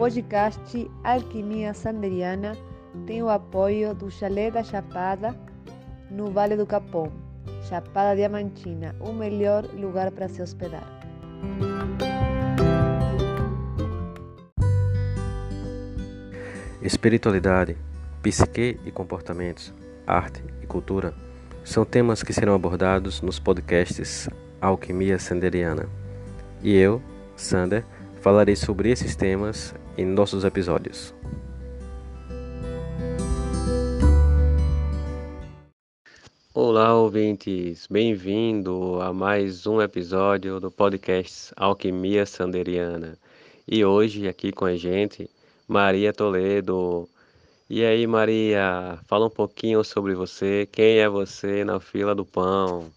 podcast Alquimia Sanderiana tem o apoio do Chalé da Chapada, no Vale do Capão, Chapada Diamantina, o melhor lugar para se hospedar. Espiritualidade, psique e comportamentos, arte e cultura são temas que serão abordados nos podcasts Alquimia Sanderiana. E eu, Sander, falarei sobre esses temas em nossos episódios. Olá, ouvintes! Bem-vindo a mais um episódio do podcast Alquimia Sanderiana. E hoje, aqui com a gente, Maria Toledo. E aí, Maria, fala um pouquinho sobre você. Quem é você na fila do pão?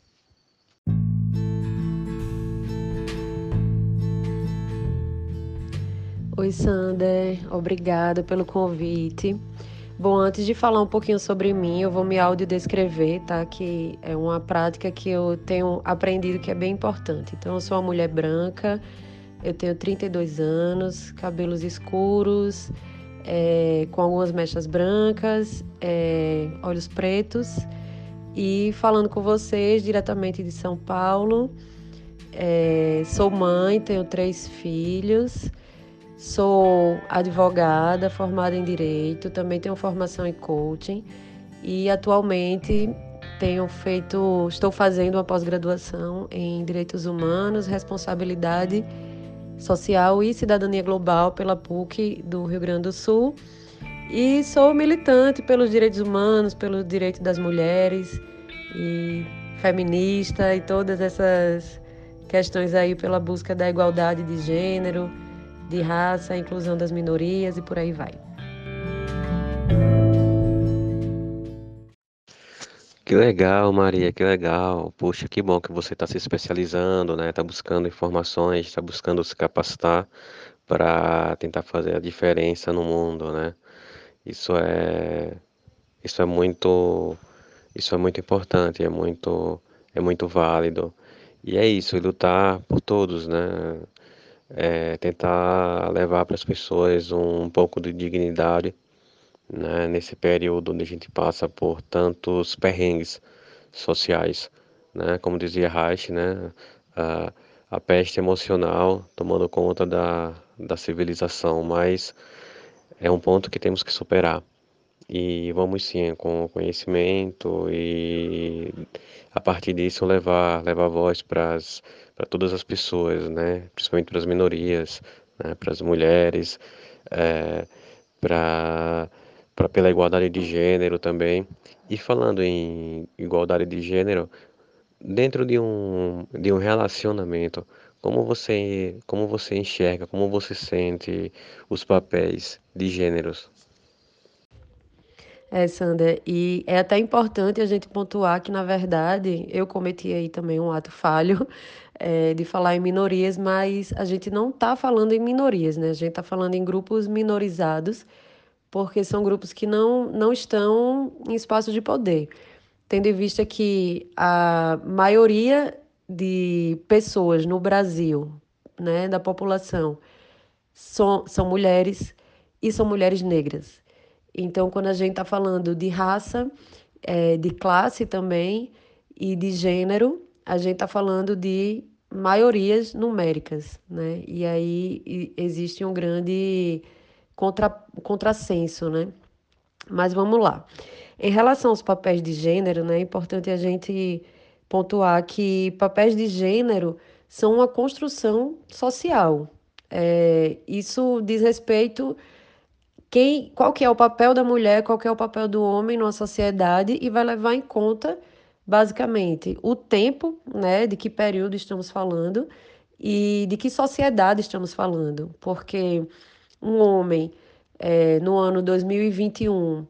Oi, Sander, obrigada pelo convite. Bom, antes de falar um pouquinho sobre mim, eu vou me audiodescrever, tá? Que é uma prática que eu tenho aprendido que é bem importante. Então, eu sou uma mulher branca, eu tenho 32 anos, cabelos escuros, é, com algumas mechas brancas, é, olhos pretos, e falando com vocês diretamente de São Paulo. É, sou mãe, tenho três filhos. Sou advogada, formada em direito, também tenho formação em coaching e atualmente tenho feito, estou fazendo uma pós-graduação em direitos humanos, responsabilidade social e cidadania global pela PUC do Rio Grande do Sul. E sou militante pelos direitos humanos, pelo direito das mulheres e feminista e todas essas questões aí pela busca da igualdade de gênero de raça, inclusão das minorias e por aí vai. Que legal, Maria, que legal. Puxa, que bom que você está se especializando, né? Está buscando informações, está buscando se capacitar para tentar fazer a diferença no mundo, né? Isso é, isso é muito, isso é muito importante, é muito, é muito válido. E é isso, lutar por todos, né? É, tentar levar para as pessoas um, pouco de dignidade né, nesse período onde a gente passa por tantos perrengues sociais, né, como dizia Reich, né, a, a peste emocional tomando conta da, da civilização, mas é um ponto que temos que superar. E vamos sim, com conhecimento e a partir disso levar, levar voz para todas as pessoas, né? principalmente para as minorias, né? para as mulheres, é, para pela igualdade de gênero também. E falando em igualdade de gênero, dentro de um, de um relacionamento, como você, como você enxerga, como você sente os papéis de gêneros? É, Sander, e é até importante a gente pontuar que, na verdade, eu cometi aí também um ato falho é, de falar em minorias, mas a gente não está falando em minorias, né? A gente está falando em grupos minorizados, porque são grupos que não, não estão em espaço de poder. Tendo em vista que a maioria de pessoas no Brasil, né, da população, são, são mulheres e são mulheres negras. Então, quando a gente está falando de raça, é, de classe também e de gênero, a gente está falando de maiorias numéricas, né? E aí existe um grande contra, contrassenso, né? Mas vamos lá. Em relação aos papéis de gênero, né, é importante a gente pontuar que papéis de gênero são uma construção social. É, isso diz respeito quem, qual que é o papel da mulher, qual que é o papel do homem numa sociedade e vai levar em conta, basicamente, o tempo, né, de que período estamos falando e de que sociedade estamos falando. Porque um homem é, no ano 2021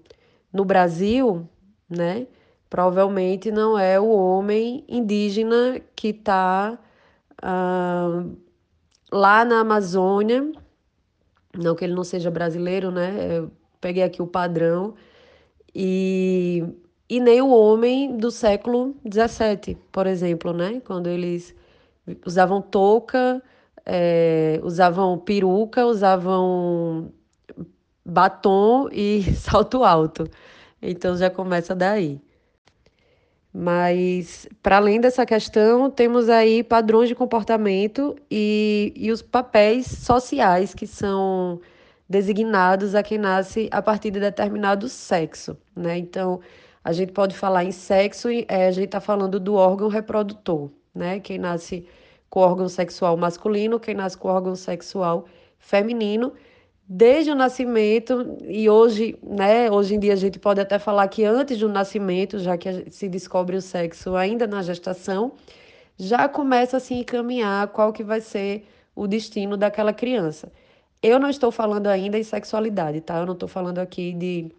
no Brasil, né, provavelmente não é o homem indígena que está ah, lá na Amazônia não que ele não seja brasileiro, né? Eu peguei aqui o padrão. E, e nem o homem do século XVII, por exemplo, né? Quando eles usavam touca, é, usavam peruca, usavam batom e salto alto. Então já começa daí. Mas, para além dessa questão, temos aí padrões de comportamento e, e os papéis sociais que são designados a quem nasce a partir de determinado sexo, né? Então, a gente pode falar em sexo, é, a gente está falando do órgão reprodutor, né? Quem nasce com órgão sexual masculino, quem nasce com órgão sexual feminino, desde o nascimento e hoje, né, hoje em dia a gente pode até falar que antes do nascimento, já que se descobre o sexo ainda na gestação, já começa a se encaminhar qual que vai ser o destino daquela criança. Eu não estou falando ainda em sexualidade, tá? Eu não estou falando aqui de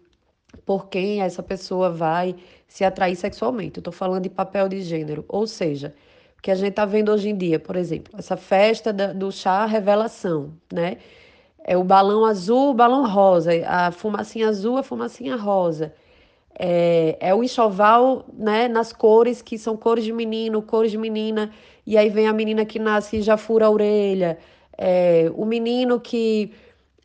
por quem essa pessoa vai se atrair sexualmente. Eu estou falando de papel de gênero, ou seja, o que a gente está vendo hoje em dia, por exemplo, essa festa do chá revelação, né? É o balão azul, o balão rosa, a fumacinha azul, a fumacinha rosa. É, é o enxoval né, nas cores que são cores de menino, cores de menina, e aí vem a menina que nasce e já fura a orelha. É, o menino que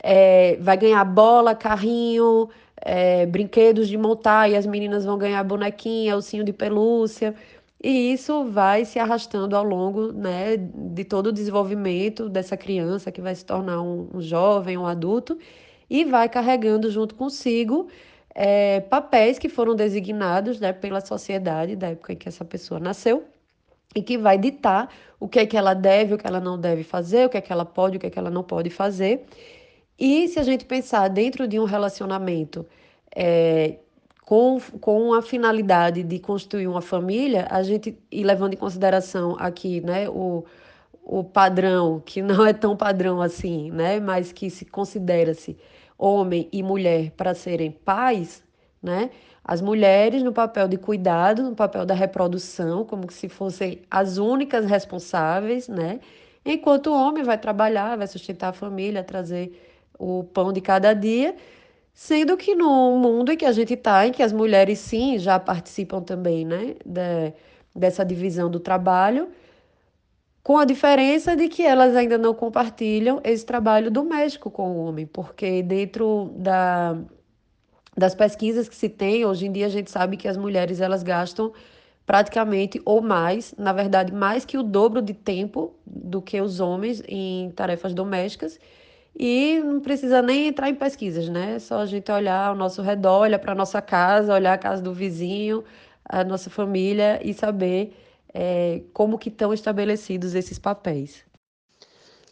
é, vai ganhar bola, carrinho, é, brinquedos de montar, e as meninas vão ganhar bonequinha, ursinho de pelúcia. E isso vai se arrastando ao longo né, de todo o desenvolvimento dessa criança que vai se tornar um, um jovem, um adulto, e vai carregando junto consigo é, papéis que foram designados né, pela sociedade da época em que essa pessoa nasceu e que vai ditar o que é que ela deve, o que ela não deve fazer, o que é que ela pode, o que é que ela não pode fazer. E se a gente pensar dentro de um relacionamento é, com, com a finalidade de construir uma família, a gente, e levando em consideração aqui né, o, o padrão, que não é tão padrão assim, né, mas que se considera-se homem e mulher para serem pais, né, as mulheres no papel de cuidado, no papel da reprodução, como se fossem as únicas responsáveis, né, enquanto o homem vai trabalhar, vai sustentar a família, trazer o pão de cada dia, Sendo que no mundo em que a gente está, em que as mulheres sim já participam também né, de, dessa divisão do trabalho, com a diferença de que elas ainda não compartilham esse trabalho doméstico com o homem, porque dentro da, das pesquisas que se tem, hoje em dia a gente sabe que as mulheres elas gastam praticamente ou mais, na verdade, mais que o dobro de tempo do que os homens em tarefas domésticas. E não precisa nem entrar em pesquisas, né? É só a gente olhar ao nosso redor, olhar para a nossa casa, olhar a casa do vizinho, a nossa família e saber é, como que estão estabelecidos esses papéis.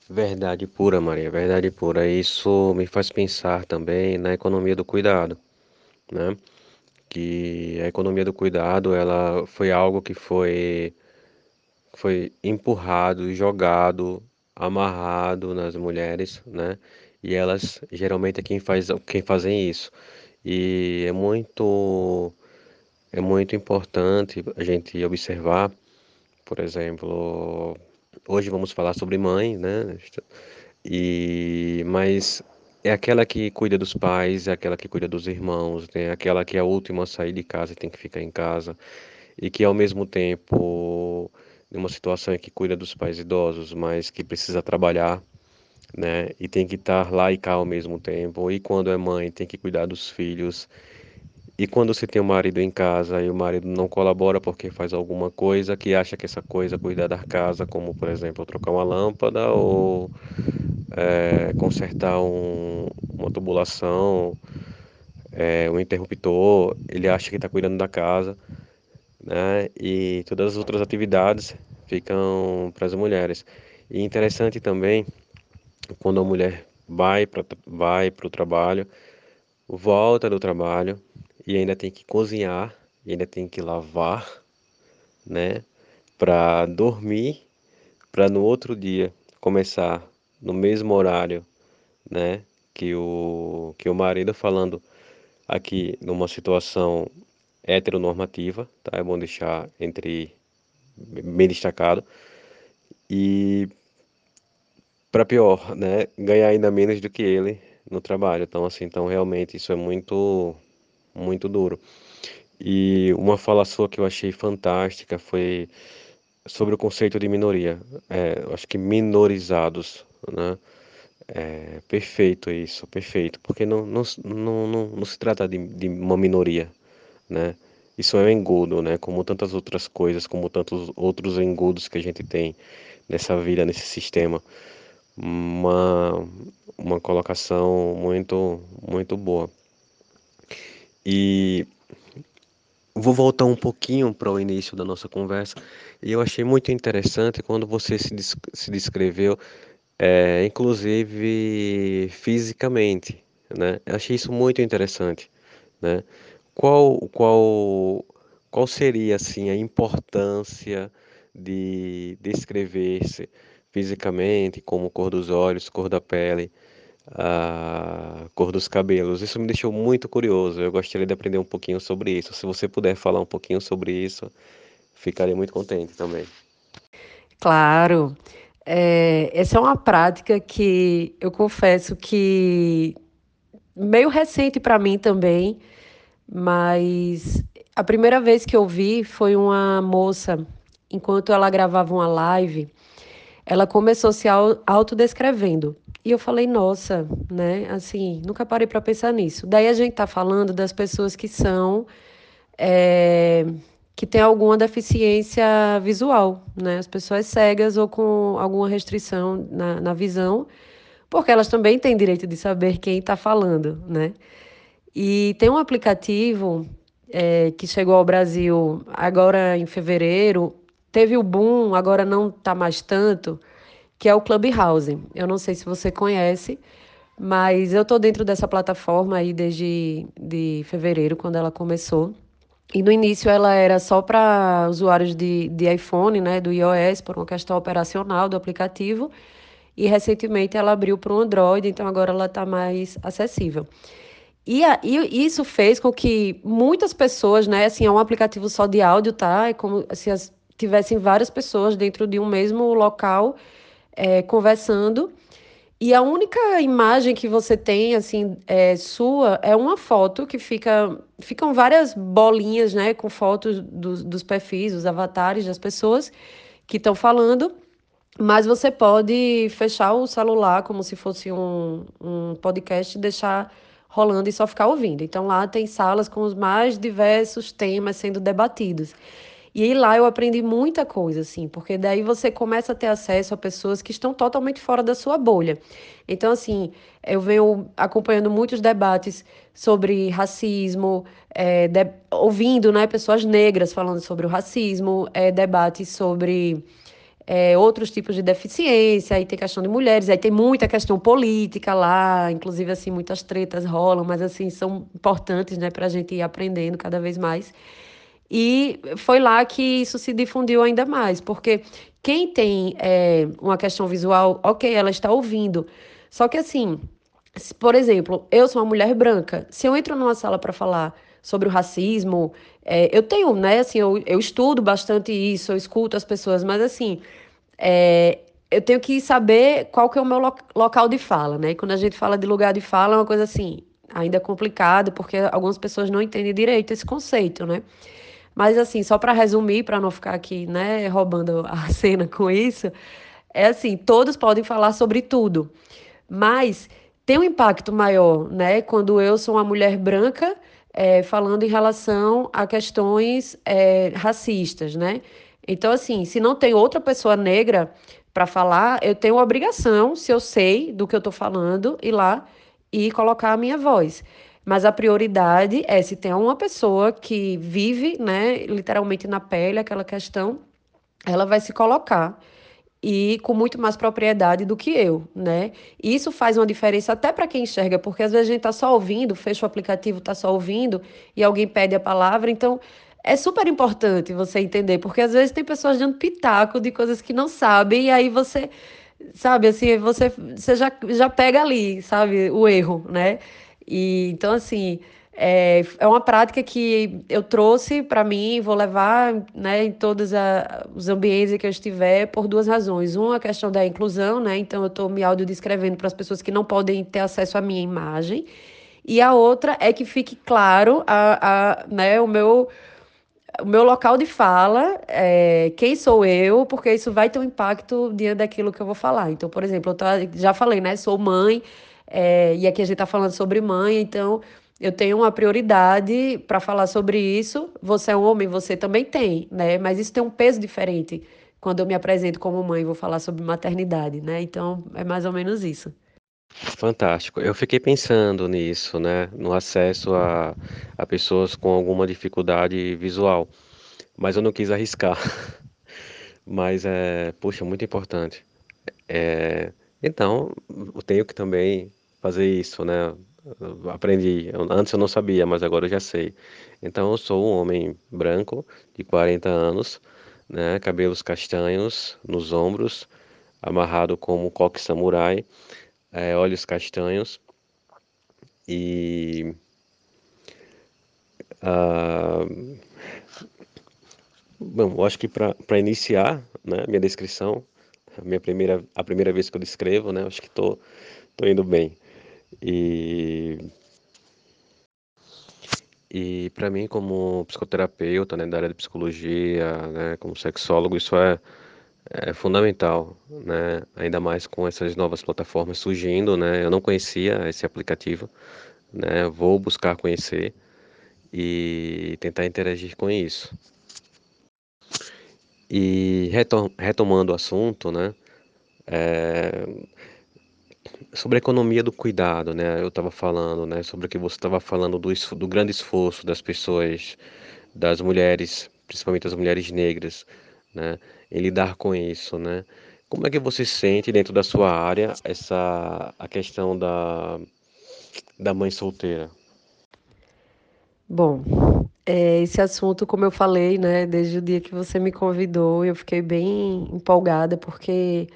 Verdade pura, Maria, verdade pura. Isso me faz pensar também na economia do cuidado, né? Que a economia do cuidado, ela foi algo que foi foi empurrado, jogado amarrado nas mulheres, né? E elas geralmente é quem faz quem fazem isso. E é muito é muito importante a gente observar, por exemplo, hoje vamos falar sobre mãe, né? E mas é aquela que cuida dos pais, é aquela que cuida dos irmãos, né? Aquela que é a última a sair de casa e tem que ficar em casa e que ao mesmo tempo numa situação em que cuida dos pais idosos, mas que precisa trabalhar, né? E tem que estar lá e cá ao mesmo tempo. E quando é mãe, tem que cuidar dos filhos. E quando você tem o um marido em casa e o marido não colabora porque faz alguma coisa que acha que essa coisa cuidar da casa, como por exemplo trocar uma lâmpada ou é, consertar um, uma tubulação, é, um interruptor, ele acha que está cuidando da casa né? E todas as outras atividades ficam para as mulheres. E interessante também quando a mulher vai para vai o trabalho, volta do trabalho e ainda tem que cozinhar, ainda tem que lavar, né? Para dormir, para no outro dia começar no mesmo horário, né? Que o que o marido falando aqui numa situação heteronormativa, tá? É bom deixar entre bem destacado. E para pior, né, ganhar ainda menos do que ele no trabalho. Então assim, então realmente isso é muito muito duro. E uma fala sua que eu achei fantástica foi sobre o conceito de minoria. É, acho que minorizados, né? É, perfeito isso, perfeito, porque não, não, não, não, não se trata de, de uma minoria, né? Isso é um engodo, né? Como tantas outras coisas, como tantos outros engodos que a gente tem nessa vida, nesse sistema. Uma, uma colocação muito, muito boa. E vou voltar um pouquinho para o início da nossa conversa. E eu achei muito interessante quando você se, se descreveu, é, inclusive fisicamente, né? Eu achei isso muito interessante, né? Qual, qual, qual seria assim a importância de descrever-se fisicamente, como cor dos olhos, cor da pele, a cor dos cabelos. Isso me deixou muito curioso. Eu gostaria de aprender um pouquinho sobre isso. Se você puder falar um pouquinho sobre isso, ficaria muito contente também. Claro. É, essa é uma prática que eu confesso que meio recente para mim também, mas a primeira vez que eu vi foi uma moça, enquanto ela gravava uma live, ela começou se autodescrevendo. E eu falei, nossa, né? Assim, nunca parei para pensar nisso. Daí a gente tá falando das pessoas que são. É, que têm alguma deficiência visual, né? As pessoas cegas ou com alguma restrição na, na visão, porque elas também têm direito de saber quem está falando, né? E tem um aplicativo é, que chegou ao Brasil agora em fevereiro, teve o boom, agora não está mais tanto, que é o Clubhouse. Eu não sei se você conhece, mas eu estou dentro dessa plataforma aí desde de fevereiro, quando ela começou. E no início ela era só para usuários de, de iPhone, né, do iOS, por uma questão operacional do aplicativo. E recentemente ela abriu para o Android, então agora ela está mais acessível. E, a, e, isso fez com que muitas pessoas, né, assim, é um aplicativo só de áudio, tá? É como se as, tivessem várias pessoas dentro de um mesmo local é, conversando. E a única imagem que você tem, assim, é, sua, é uma foto que fica. Ficam várias bolinhas, né, com fotos dos, dos perfis, os avatares das pessoas que estão falando. Mas você pode fechar o celular como se fosse um, um podcast e deixar rolando e só ficar ouvindo. Então lá tem salas com os mais diversos temas sendo debatidos. E aí lá eu aprendi muita coisa, assim, porque daí você começa a ter acesso a pessoas que estão totalmente fora da sua bolha. Então, assim, eu venho acompanhando muitos debates sobre racismo, é, de, ouvindo né, pessoas negras falando sobre o racismo, é, debates sobre é, outros tipos de deficiência, aí tem questão de mulheres, aí tem muita questão política lá, inclusive, assim, muitas tretas rolam, mas, assim, são importantes, né, para a gente ir aprendendo cada vez mais. E foi lá que isso se difundiu ainda mais, porque quem tem é, uma questão visual, ok, ela está ouvindo. Só que assim, por exemplo, eu sou uma mulher branca. Se eu entro numa sala para falar sobre o racismo, é, eu tenho, né, assim, eu, eu estudo bastante isso, eu escuto as pessoas, mas assim, é, eu tenho que saber qual que é o meu lo local de fala, né? E quando a gente fala de lugar de fala, é uma coisa assim, ainda complicada, porque algumas pessoas não entendem direito esse conceito, né? Mas assim, só para resumir, para não ficar aqui, né, roubando a cena com isso, é assim, todos podem falar sobre tudo, mas tem um impacto maior, né, quando eu sou uma mulher branca é, falando em relação a questões é, racistas, né? Então, assim, se não tem outra pessoa negra para falar, eu tenho obrigação, se eu sei do que eu estou falando, ir lá e colocar a minha voz. Mas a prioridade é se tem uma pessoa que vive, né, literalmente na pele aquela questão, ela vai se colocar e com muito mais propriedade do que eu, né? E isso faz uma diferença até para quem enxerga, porque às vezes a gente tá só ouvindo, fecha o aplicativo, tá só ouvindo e alguém pede a palavra, então é super importante você entender, porque às vezes tem pessoas dando pitaco de coisas que não sabem e aí você sabe assim, você você já já pega ali, sabe, o erro, né? E então, assim, é, é uma prática que eu trouxe para mim, vou levar né, em todos a, os ambientes que eu estiver por duas razões. Uma, a questão da inclusão, né? Então, eu estou me audiodescrevendo para as pessoas que não podem ter acesso à minha imagem. E a outra é que fique claro a, a, né, o meu o meu local de fala é quem sou eu, porque isso vai ter um impacto diante daquilo que eu vou falar. Então, por exemplo, eu tô, já falei, né? Sou mãe, é, e aqui a gente está falando sobre mãe, então eu tenho uma prioridade para falar sobre isso. Você é um homem, você também tem, né? Mas isso tem um peso diferente quando eu me apresento como mãe vou falar sobre maternidade, né? Então é mais ou menos isso. Fantástico. Eu fiquei pensando nisso, né? No acesso a, a pessoas com alguma dificuldade visual, mas eu não quis arriscar. Mas é, puxa, muito importante. É, então, eu tenho que também fazer isso, né? Aprendi. Antes eu não sabia, mas agora eu já sei. Então, eu sou um homem branco de 40 anos, né? Cabelos castanhos nos ombros, amarrado como um coque samurai é, olhos castanhos e ah, bom, eu acho que para iniciar, né, minha descrição, a minha primeira a primeira vez que eu descrevo, né, acho que tô tô indo bem. E e para mim como psicoterapeuta, né, da área de psicologia, né, como sexólogo, isso é é fundamental, né? Ainda mais com essas novas plataformas surgindo, né? Eu não conhecia esse aplicativo, né? Vou buscar conhecer e tentar interagir com isso. E retom retomando o assunto, né? É... Sobre a economia do cuidado, né? Eu estava falando, né? Sobre o que você estava falando do, do grande esforço das pessoas, das mulheres, principalmente as mulheres negras, né? Em lidar com isso, né? Como é que você sente dentro da sua área essa a questão da, da mãe solteira? Bom, é, esse assunto, como eu falei, né, desde o dia que você me convidou, eu fiquei bem empolgada, porque,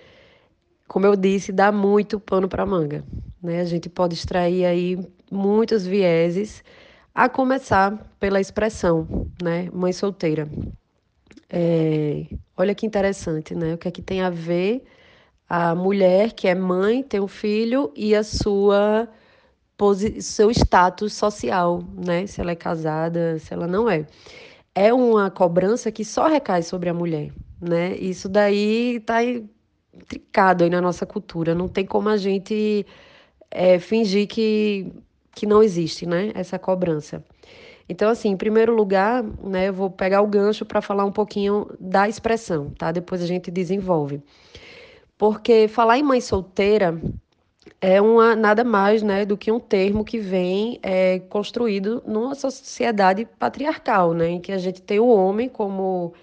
como eu disse, dá muito pano para manga, né? A gente pode extrair aí muitos vieses, a começar pela expressão, né, mãe solteira. É, olha que interessante, né? O que é que tem a ver a mulher que é mãe, tem um filho e a sua seu status social, né? Se ela é casada, se ela não é. É uma cobrança que só recai sobre a mulher, né? Isso daí tá intricado aí na nossa cultura. Não tem como a gente é, fingir que, que não existe, né? Essa cobrança. Então, assim, em primeiro lugar, né, eu vou pegar o gancho para falar um pouquinho da expressão, tá? Depois a gente desenvolve. Porque falar em mãe solteira é uma, nada mais né, do que um termo que vem é, construído numa sociedade patriarcal, né, em que a gente tem o homem como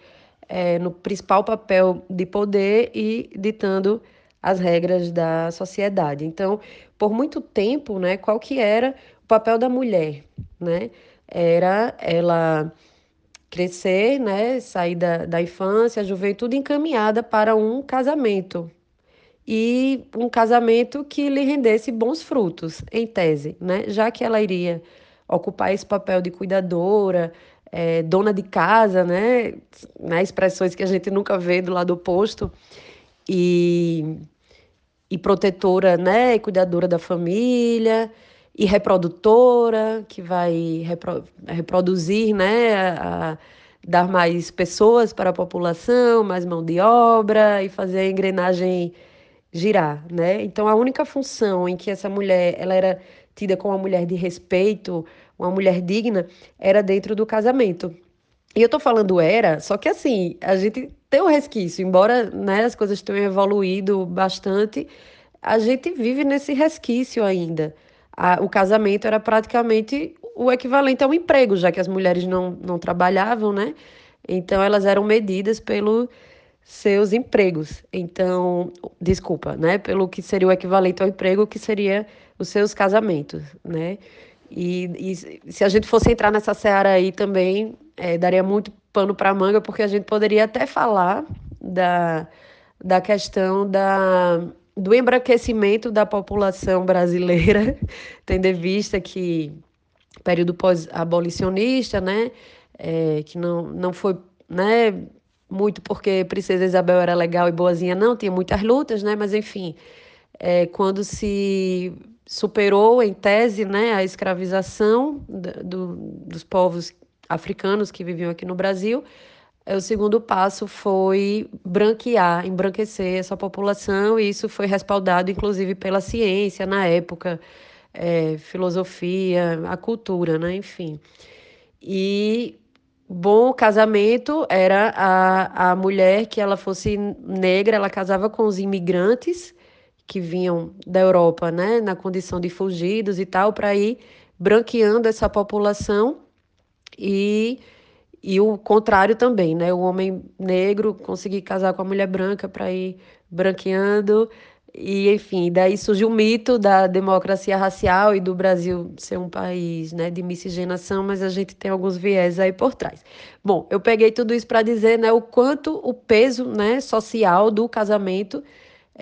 é, no principal papel de poder e ditando as regras da sociedade. Então, por muito tempo, né, qual que era o papel da mulher, né? era ela crescer, né, sair da, da infância, a juventude encaminhada para um casamento. E um casamento que lhe rendesse bons frutos, em tese, né? Já que ela iria ocupar esse papel de cuidadora, é, dona de casa, né? né? Expressões que a gente nunca vê do lado oposto. E, e protetora, né? E cuidadora da família e reprodutora, que vai repro reproduzir, né, a, a dar mais pessoas para a população, mais mão de obra e fazer a engrenagem girar, né? Então a única função em que essa mulher, ela era tida como uma mulher de respeito, uma mulher digna, era dentro do casamento. E eu tô falando era, só que assim, a gente tem um resquício, embora né, as coisas tenham evoluído bastante, a gente vive nesse resquício ainda a, o casamento era praticamente o equivalente a um emprego, já que as mulheres não, não trabalhavam, né? Então elas eram medidas pelos seus empregos. Então, desculpa, né? Pelo que seria o equivalente ao emprego, que seria os seus casamentos, né? E, e se a gente fosse entrar nessa seara aí também, é, daria muito pano para manga, porque a gente poderia até falar da, da questão da do embranquecimento da população brasileira, tendo em vista que período pós-abolicionista, né, é, que não, não foi, né, muito porque Princesa Isabel era legal e boazinha, não, tinha muitas lutas, né, mas enfim, é, quando se superou, em tese, né, a escravização do, dos povos africanos que viviam aqui no Brasil. É, o segundo passo foi branquear, embranquecer essa população, e isso foi respaldado, inclusive, pela ciência na época, é, filosofia, a cultura, né? Enfim. E bom casamento era a, a mulher que ela fosse negra, ela casava com os imigrantes que vinham da Europa, né, na condição de fugidos e tal, para ir branqueando essa população e e o contrário também, né? O homem negro conseguir casar com a mulher branca para ir branqueando e, enfim, daí surgiu o mito da democracia racial e do Brasil ser um país né, de miscigenação, mas a gente tem alguns viés aí por trás. Bom, eu peguei tudo isso para dizer né, o quanto o peso né, social do casamento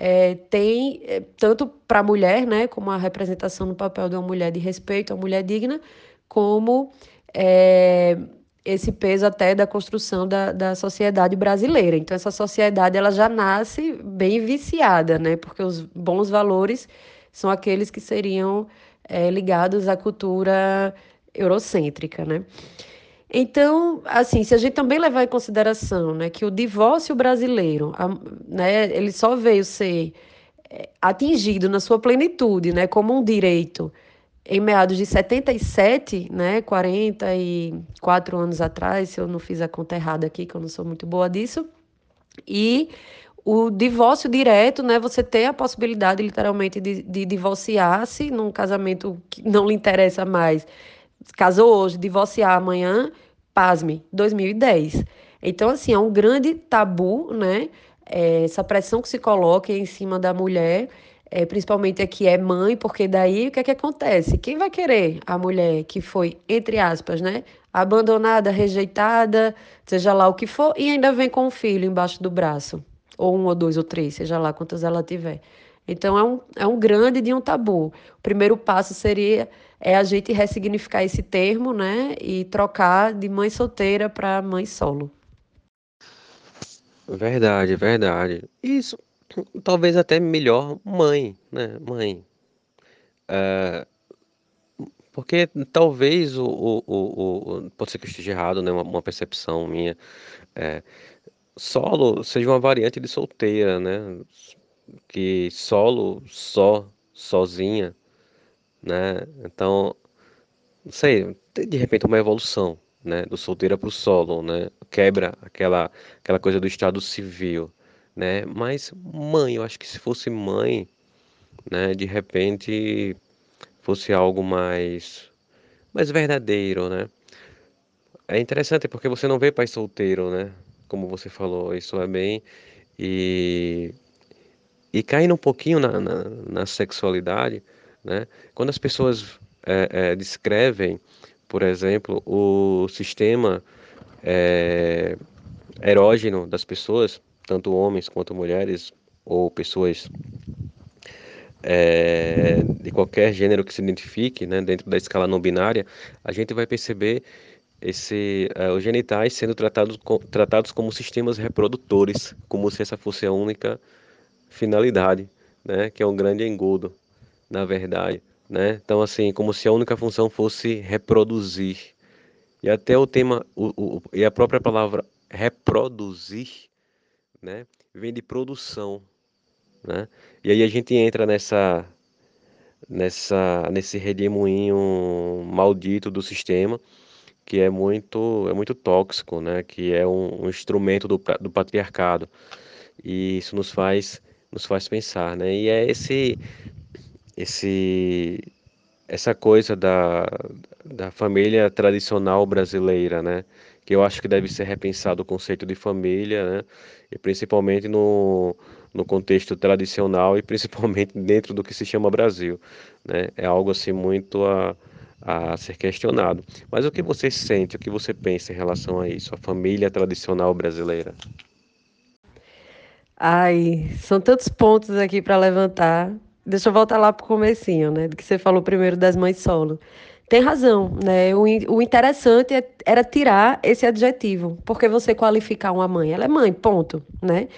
é, tem, é, tanto para a mulher, né, como a representação no papel de uma mulher de respeito, uma mulher digna, como é, esse peso até da construção da, da sociedade brasileira. Então, essa sociedade ela já nasce bem viciada, né? Porque os bons valores são aqueles que seriam é, ligados à cultura eurocêntrica, né? Então, assim, se a gente também levar em consideração né, que o divórcio brasileiro, a, né, ele só veio ser é, atingido na sua plenitude, né, como um direito em meados de 77, né, 44 anos atrás, se eu não fiz a conta errada aqui, que eu não sou muito boa disso, e o divórcio direto, né, você tem a possibilidade, literalmente, de, de divorciar-se num casamento que não lhe interessa mais. Casou hoje, divorciar amanhã, pasme, 2010. Então, assim, é um grande tabu, né, é, essa pressão que se coloca em cima da mulher, é, principalmente aqui é mãe, porque daí o que é que acontece? Quem vai querer a mulher que foi, entre aspas, né, abandonada, rejeitada, seja lá o que for, e ainda vem com um filho embaixo do braço, ou um, ou dois, ou três, seja lá quantas ela tiver. Então é um, é um grande de um tabu. O primeiro passo seria é a gente ressignificar esse termo, né, e trocar de mãe solteira para mãe solo. Verdade, verdade. Isso talvez até melhor mãe, né? Mãe. É, porque talvez o, o, o, o, Pode ser que eu esteja errado, né? Uma, uma percepção minha. É, solo seja uma variante de solteira, né? Que solo, só, sozinha, né? Então, não sei, de repente uma evolução, né? Do solteira para o solo, né? Quebra aquela, aquela coisa do estado civil né? Mas mãe, eu acho que se fosse mãe, né, de repente fosse algo mais mais verdadeiro, né? É interessante porque você não vê pai solteiro, né? Como você falou, isso é bem e e caindo um pouquinho na, na, na sexualidade, né? Quando as pessoas é, é, descrevem, por exemplo, o sistema é, erógeno das pessoas, tanto homens quanto mulheres ou pessoas é, de qualquer gênero que se identifique, né, dentro da escala não binária, a gente vai perceber esse, uh, os genitais sendo tratados, com, tratados como sistemas reprodutores, como se essa fosse a única finalidade, né, que é um grande engodo, na verdade. Né? Então, assim, como se a única função fosse reproduzir. E até o tema, o, o, e a própria palavra reproduzir né? Vem de produção, né? E aí a gente entra nessa nessa nesse redemoinho maldito do sistema que é muito é muito tóxico, né? Que é um, um instrumento do, do patriarcado e isso nos faz nos faz pensar, né? E é esse esse essa coisa da, da família tradicional brasileira, né? Que eu acho que deve ser repensado o conceito de família, né? E principalmente no, no contexto tradicional e principalmente dentro do que se chama Brasil, né? É algo assim muito a, a ser questionado. Mas o que você sente, o que você pensa em relação a isso, a família tradicional brasileira? Ai, são tantos pontos aqui para levantar. Deixa eu voltar lá para o comecinho, né? Do que você falou primeiro das mães solo. Tem razão, né? O, o interessante é, era tirar esse adjetivo, porque você qualificar uma mãe, ela é mãe, ponto, né?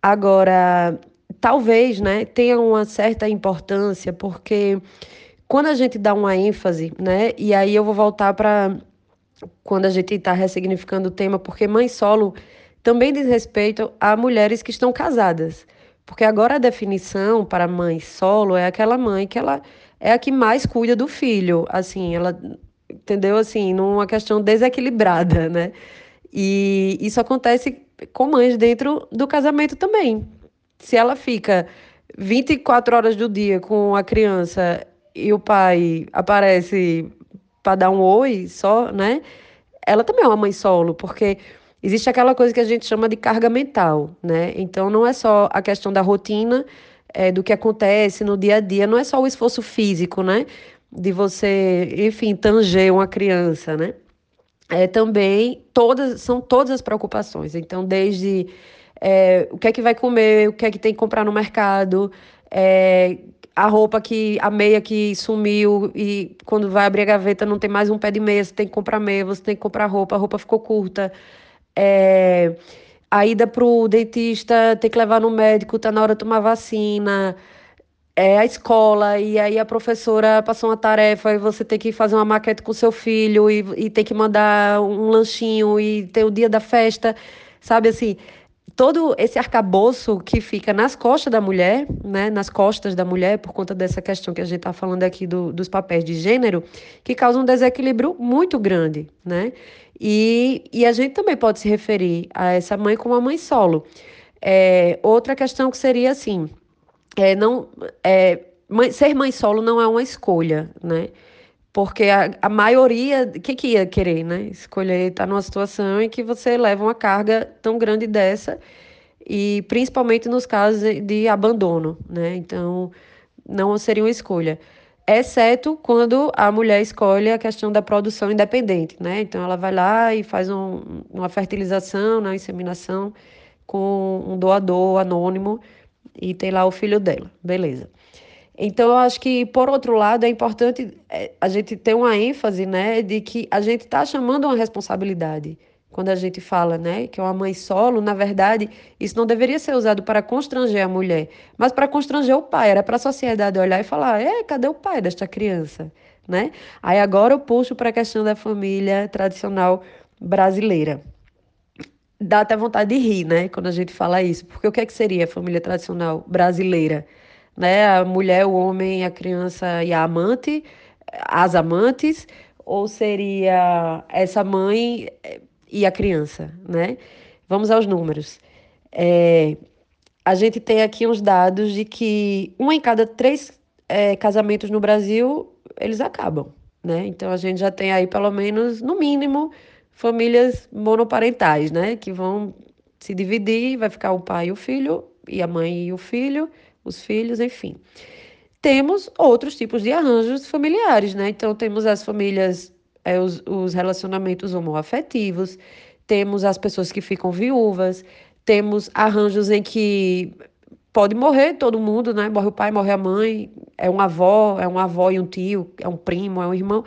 Agora, talvez, né, tenha uma certa importância, porque quando a gente dá uma ênfase, né? E aí eu vou voltar para quando a gente está ressignificando o tema, porque mãe solo também diz respeito a mulheres que estão casadas. Porque agora a definição para mãe solo é aquela mãe que ela é a que mais cuida do filho, assim, ela entendeu assim, numa questão desequilibrada, né? E isso acontece com mães dentro do casamento também. Se ela fica 24 horas do dia com a criança e o pai aparece para dar um oi só, né? Ela também é uma mãe solo, porque existe aquela coisa que a gente chama de carga mental, né? Então não é só a questão da rotina, é, do que acontece no dia a dia, não é só o esforço físico, né? De você, enfim, tanger uma criança, né? É também todas, são todas as preocupações. Então, desde é, o que é que vai comer, o que é que tem que comprar no mercado, é, a roupa que, a meia que sumiu e quando vai abrir a gaveta não tem mais um pé de meia, você tem que comprar meia, você tem que comprar roupa, a roupa ficou curta. É, a ida pro dentista, ter que levar no médico, tá na hora de tomar vacina, é a escola, e aí a professora passou uma tarefa e você tem que fazer uma maquete com seu filho e, e tem que mandar um lanchinho e ter o dia da festa, sabe assim, todo esse arcabouço que fica nas costas da mulher, né, nas costas da mulher, por conta dessa questão que a gente está falando aqui do, dos papéis de gênero, que causa um desequilíbrio muito grande, né? E, e a gente também pode se referir a essa mãe como uma mãe solo. É, outra questão que seria assim, é, não, é, mãe, ser mãe solo não é uma escolha, né? Porque a, a maioria, o que, que ia querer, né? Escolher estar numa situação em que você leva uma carga tão grande dessa, e principalmente nos casos de abandono, né? Então, não seria uma escolha exceto quando a mulher escolhe a questão da produção independente, né? Então ela vai lá e faz um, uma fertilização, uma inseminação com um doador anônimo e tem lá o filho dela, beleza. Então eu acho que por outro lado é importante é, a gente ter uma ênfase, né, de que a gente está chamando uma responsabilidade quando a gente fala, né, que é uma mãe solo, na verdade, isso não deveria ser usado para constranger a mulher, mas para constranger o pai. Era para a sociedade olhar e falar: "É, cadê o pai desta criança?", né? Aí agora eu puxo para a questão da família tradicional brasileira. Dá até vontade de rir, né, quando a gente fala isso, porque o que é que seria a família tradicional brasileira? Né? A mulher, o homem, a criança e a amante, as amantes, ou seria essa mãe e a criança, né? Vamos aos números. É, a gente tem aqui uns dados de que um em cada três é, casamentos no Brasil, eles acabam, né? Então a gente já tem aí pelo menos, no mínimo, famílias monoparentais, né? Que vão se dividir, vai ficar o pai e o filho, e a mãe e o filho, os filhos, enfim. Temos outros tipos de arranjos familiares, né? Então temos as famílias é, os, os relacionamentos homoafetivos, temos as pessoas que ficam viúvas, temos arranjos em que pode morrer todo mundo, né? Morre o pai, morre a mãe, é uma avó, é uma avó e um tio, é um primo, é um irmão.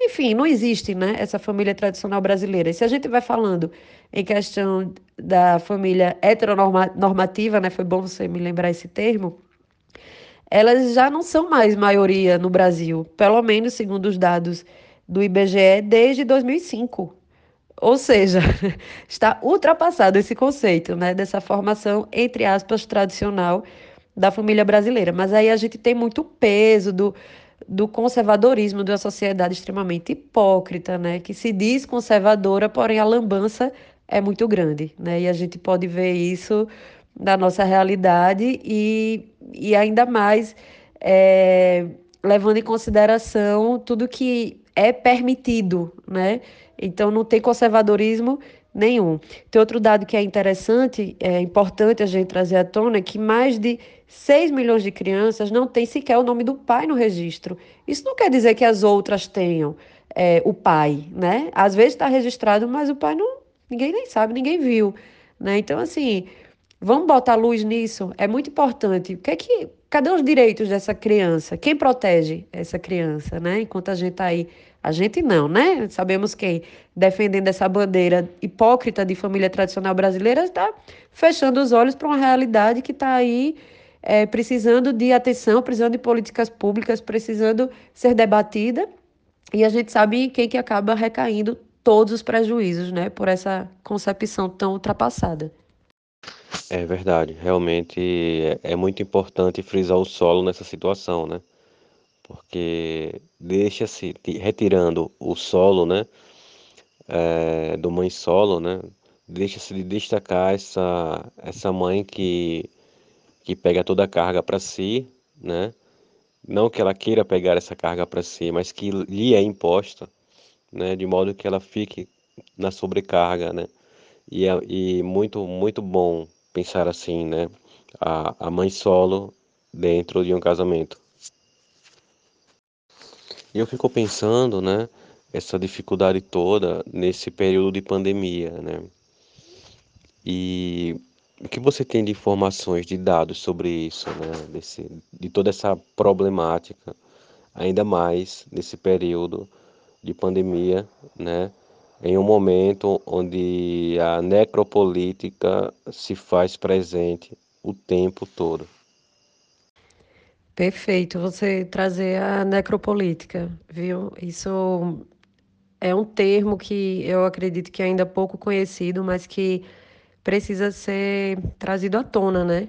Enfim, não existe, né, essa família tradicional brasileira. E se a gente vai falando em questão da família heteronormativa, né, foi bom você me lembrar esse termo, elas já não são mais maioria no Brasil, pelo menos segundo os dados do IBGE desde 2005. Ou seja, está ultrapassado esse conceito né, dessa formação, entre aspas, tradicional da família brasileira. Mas aí a gente tem muito peso do, do conservadorismo de uma sociedade extremamente hipócrita, né, que se diz conservadora, porém a lambança é muito grande. Né, e a gente pode ver isso na nossa realidade e, e ainda mais é, levando em consideração tudo que é permitido, né? Então não tem conservadorismo nenhum. Tem outro dado que é interessante, é importante a gente trazer à tona, que mais de 6 milhões de crianças não têm sequer o nome do pai no registro. Isso não quer dizer que as outras tenham é, o pai, né? Às vezes está registrado, mas o pai não, ninguém nem sabe, ninguém viu, né? Então assim, vamos botar luz nisso. É muito importante. O que é que Cadê os direitos dessa criança? Quem protege essa criança, né? Enquanto a gente está aí. A gente não, né? Sabemos quem, defendendo essa bandeira hipócrita de família tradicional brasileira, está fechando os olhos para uma realidade que está aí é, precisando de atenção, precisando de políticas públicas, precisando ser debatida. E a gente sabe quem que acaba recaindo todos os prejuízos, né, por essa concepção tão ultrapassada. É verdade, realmente é, é muito importante frisar o solo nessa situação, né? Porque deixa-se, retirando o solo, né, é, do mãe solo, né, deixa-se de destacar essa, essa mãe que, que pega toda a carga para si, né, não que ela queira pegar essa carga para si, mas que lhe é imposta, né, de modo que ela fique na sobrecarga, né, e, é, e muito, muito bom pensar assim, né, a, a mãe solo dentro de um casamento. E eu fico pensando, né, essa dificuldade toda nesse período de pandemia, né, e o que você tem de informações, de dados sobre isso, né? Desse, de toda essa problemática, ainda mais nesse período de pandemia, né? Em um momento onde a necropolítica se faz presente o tempo todo. Perfeito, você trazer a necropolítica, viu? Isso é um termo que eu acredito que é ainda pouco conhecido, mas que precisa ser trazido à tona, né?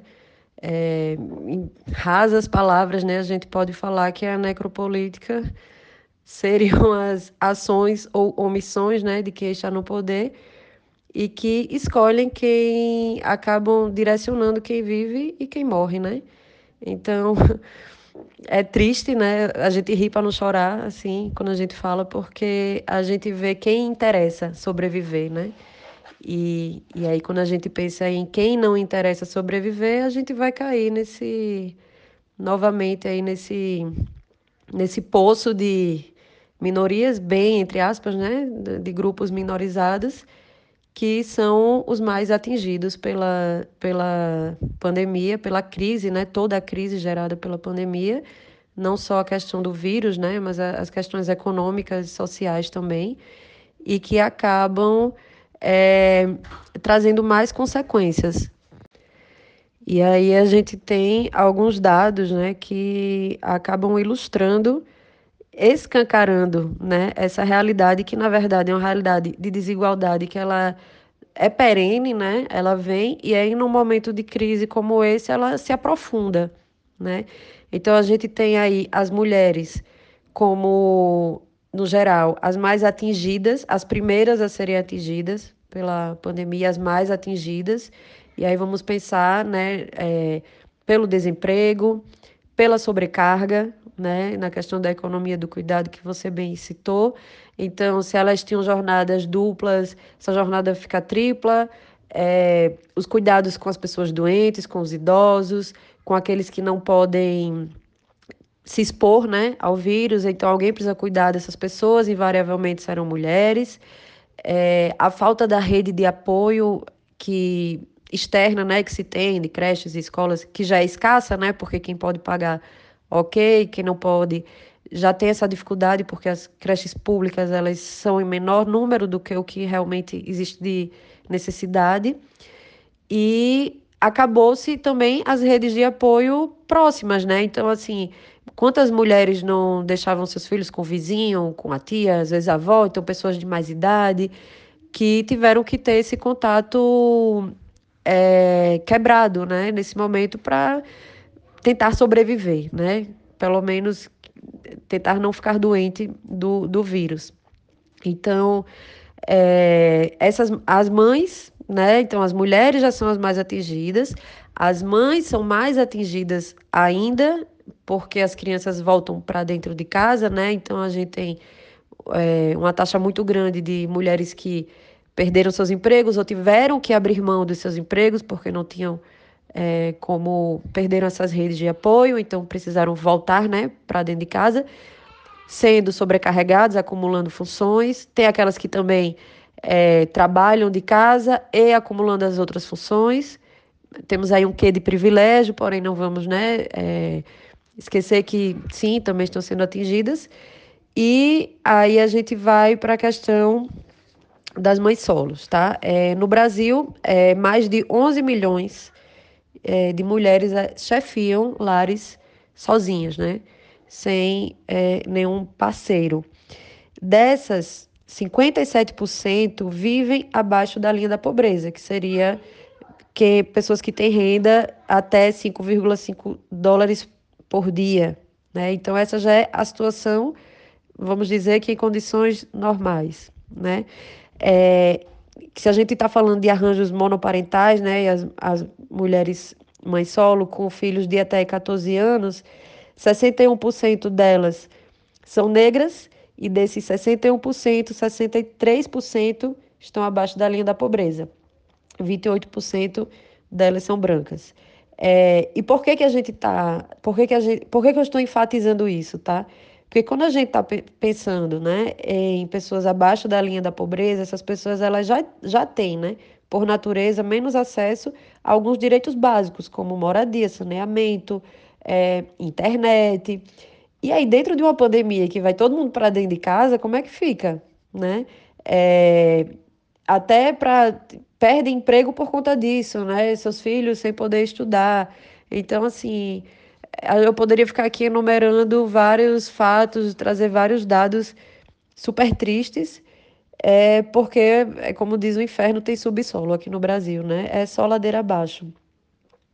É, em rasas palavras, né, a gente pode falar que a necropolítica seriam as ações ou omissões, né, de quem está no poder e que escolhem quem acabam direcionando quem vive e quem morre, né? Então, é triste, né? A gente ri para não chorar, assim, quando a gente fala, porque a gente vê quem interessa sobreviver, né? E, e aí, quando a gente pensa em quem não interessa sobreviver, a gente vai cair nesse. novamente aí nesse. nesse poço de minorias, bem, entre aspas, né? De, grupos minorizados, que são os mais atingidos pela, pela pandemia, pela crise, né? Toda a crise gerada pela pandemia. Não só a questão do vírus, né? Mas as questões econômicas e sociais também. E que acabam é, trazendo mais consequências. E aí a gente tem alguns dados né, que acabam ilustrando, escancarando né, essa realidade que, na verdade, é uma realidade de desigualdade que ela é perene, né? Ela vem e aí num momento de crise como esse ela se aprofunda, né? Então a gente tem aí as mulheres como no geral, as mais atingidas, as primeiras a serem atingidas pela pandemia, as mais atingidas. E aí vamos pensar, né, é, pelo desemprego, pela sobrecarga, né, na questão da economia do cuidado que você bem citou. Então, se elas tinham jornadas duplas, essa jornada fica tripla. É, os cuidados com as pessoas doentes, com os idosos, com aqueles que não podem se expor né, ao vírus, então alguém precisa cuidar dessas pessoas, invariavelmente serão mulheres. É, a falta da rede de apoio que externa né, que se tem, de creches e escolas, que já é escassa, né, porque quem pode pagar, ok, quem não pode já tem essa dificuldade porque as creches públicas elas são em menor número do que o que realmente existe de necessidade e acabou-se também as redes de apoio próximas, né? Então assim, Quantas mulheres não deixavam seus filhos com o vizinho, com a tia, às vezes a avó, então pessoas de mais idade, que tiveram que ter esse contato é, quebrado, né, nesse momento para tentar sobreviver, né? Pelo menos tentar não ficar doente do, do vírus. Então, é, essas as mães, né? Então as mulheres já são as mais atingidas, as mães são mais atingidas ainda porque as crianças voltam para dentro de casa, né? Então a gente tem é, uma taxa muito grande de mulheres que perderam seus empregos ou tiveram que abrir mão dos seus empregos porque não tinham é, como perderam essas redes de apoio, então precisaram voltar, né, para dentro de casa, sendo sobrecarregados, acumulando funções. Tem aquelas que também é, trabalham de casa e acumulando as outras funções. Temos aí um quê de privilégio, porém não vamos, né, é, esquecer que sim, também estão sendo atingidas. E aí a gente vai para a questão das mães solos, tá? É, no Brasil, é, mais de 11 milhões é, de mulheres chefiam lares sozinhas, né? Sem é, nenhum parceiro. Dessas, 57% vivem abaixo da linha da pobreza, que seria que pessoas que têm renda até 5,5 dólares por dia. Né? Então, essa já é a situação, vamos dizer que em condições normais. Né? É, se a gente está falando de arranjos monoparentais, né, e as, as mulheres mães solo com filhos de até 14 anos, 61% delas são negras e desses 61%, 63% estão abaixo da linha da pobreza. 28% delas são brancas. É, e por que que a gente está, por que que a gente, por que que eu estou enfatizando isso, tá? Porque quando a gente está pensando, né, em pessoas abaixo da linha da pobreza, essas pessoas elas já, já têm, né, por natureza, menos acesso a alguns direitos básicos, como moradia, saneamento, é, internet. E aí, dentro de uma pandemia que vai todo mundo para dentro de casa, como é que fica, né? É, até para perde emprego por conta disso, né? Seus filhos sem poder estudar. Então, assim, eu poderia ficar aqui enumerando vários fatos, trazer vários dados super tristes, é porque, é como diz o inferno, tem subsolo aqui no Brasil, né? É só ladeira abaixo.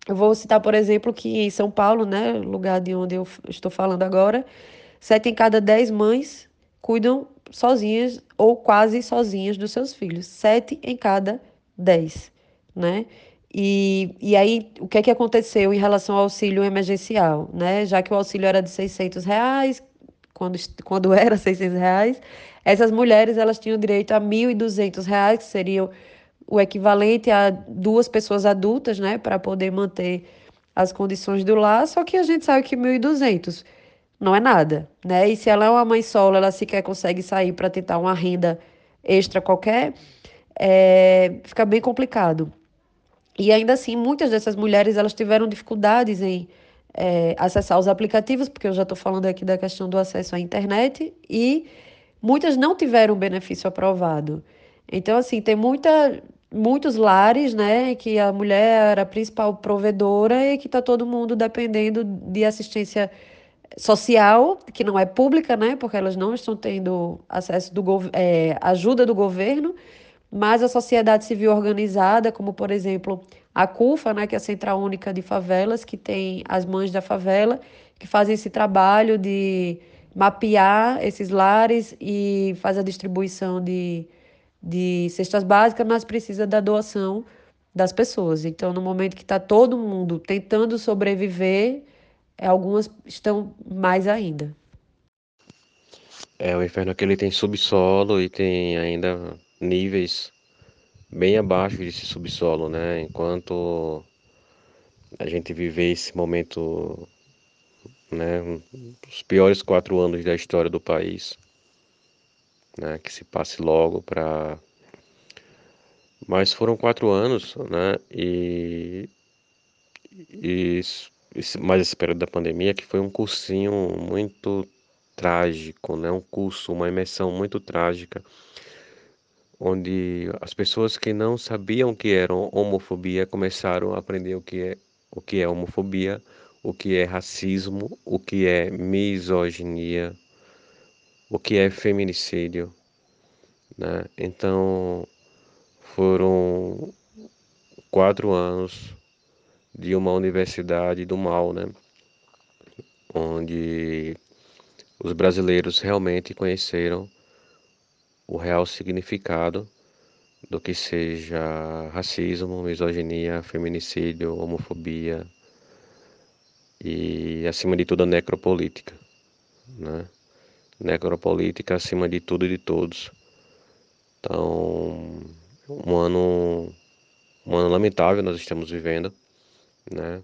Eu vou citar, por exemplo, que em São Paulo, né, lugar de onde eu estou falando agora, sete em cada dez mães cuidam sozinhas ou quase sozinhas dos seus filhos. Sete em cada dez, né? E, e aí, o que é que aconteceu em relação ao auxílio emergencial, né? Já que o auxílio era de 600 reais, quando, quando era 600 reais, essas mulheres elas tinham direito a 1.200 reais, que seriam o equivalente a duas pessoas adultas, né, para poder manter as condições do lar, só que a gente sabe que 1.200 não é nada, né? E se ela é uma mãe solo, ela sequer consegue sair para tentar uma renda extra qualquer, é, fica bem complicado. E ainda assim, muitas dessas mulheres elas tiveram dificuldades em é, acessar os aplicativos, porque eu já estou falando aqui da questão do acesso à internet, e muitas não tiveram benefício aprovado. Então, assim, tem muita, muitos lares, né, que a mulher era a principal provedora e que está todo mundo dependendo de assistência social, que não é pública, né, porque elas não estão tendo acesso do é, ajuda do governo, mas a sociedade civil organizada, como por exemplo a CUFA, né, que é a Central Única de Favelas, que tem as mães da favela, que fazem esse trabalho de mapear esses lares e faz a distribuição de de cestas básicas, mas precisa da doação das pessoas. Então, no momento que está todo mundo tentando sobreviver, algumas estão mais ainda. É, o inferno aqui ele tem subsolo e tem ainda níveis bem abaixo desse subsolo, né? Enquanto a gente vive esse momento, né? Os piores quatro anos da história do país né, que se passe logo para. Mas foram quatro anos, né, e, e esse, mais esse período da pandemia que foi um cursinho muito trágico, né, um curso, uma imersão muito trágica, onde as pessoas que não sabiam o que era homofobia começaram a aprender o que é o que é homofobia, o que é racismo, o que é misoginia, o que é feminicídio, né? Então foram quatro anos de uma universidade do mal, né? Onde os brasileiros realmente conheceram o real significado do que seja racismo, misoginia, feminicídio, homofobia e, acima de tudo, a necropolítica. Né? necropolítica acima de tudo e de todos. Então, um ano, um ano lamentável nós estamos vivendo, né?